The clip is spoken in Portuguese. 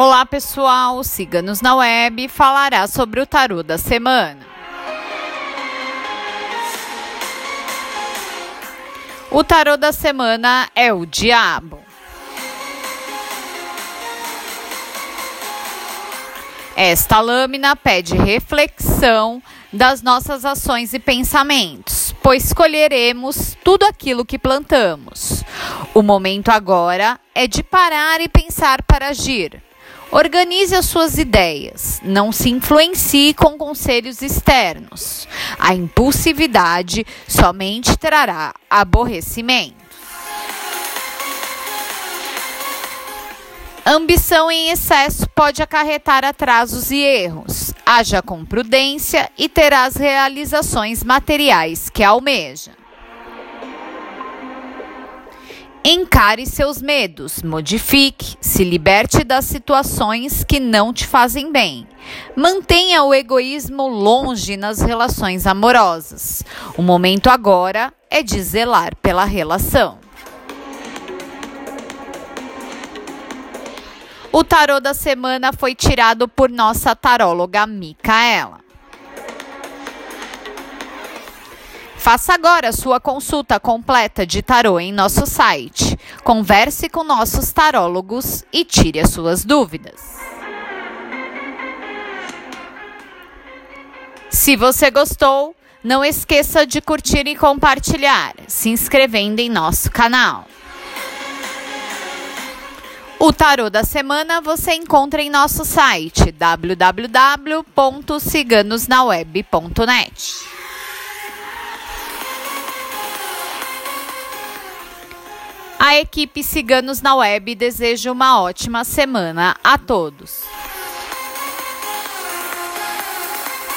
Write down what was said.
Olá pessoal, siga-nos na web falará sobre o tarô da semana. O tarô da semana é o Diabo. Esta lâmina pede reflexão das nossas ações e pensamentos, pois colheremos tudo aquilo que plantamos. O momento agora é de parar e pensar para agir. Organize as suas ideias, não se influencie com conselhos externos. A impulsividade somente trará aborrecimento. Ambição em excesso pode acarretar atrasos e erros. Haja com prudência e terá as realizações materiais que almeja. Encare seus medos, modifique, se liberte das situações que não te fazem bem. Mantenha o egoísmo longe nas relações amorosas. O momento agora é de zelar pela relação. O tarô da semana foi tirado por nossa taróloga Micaela. Faça agora sua consulta completa de tarô em nosso site. Converse com nossos tarólogos e tire as suas dúvidas. Se você gostou, não esqueça de curtir e compartilhar, se inscrevendo em nosso canal. O tarô da semana você encontra em nosso site www.ciganosnaweb.net. A equipe Ciganos na Web deseja uma ótima semana a todos.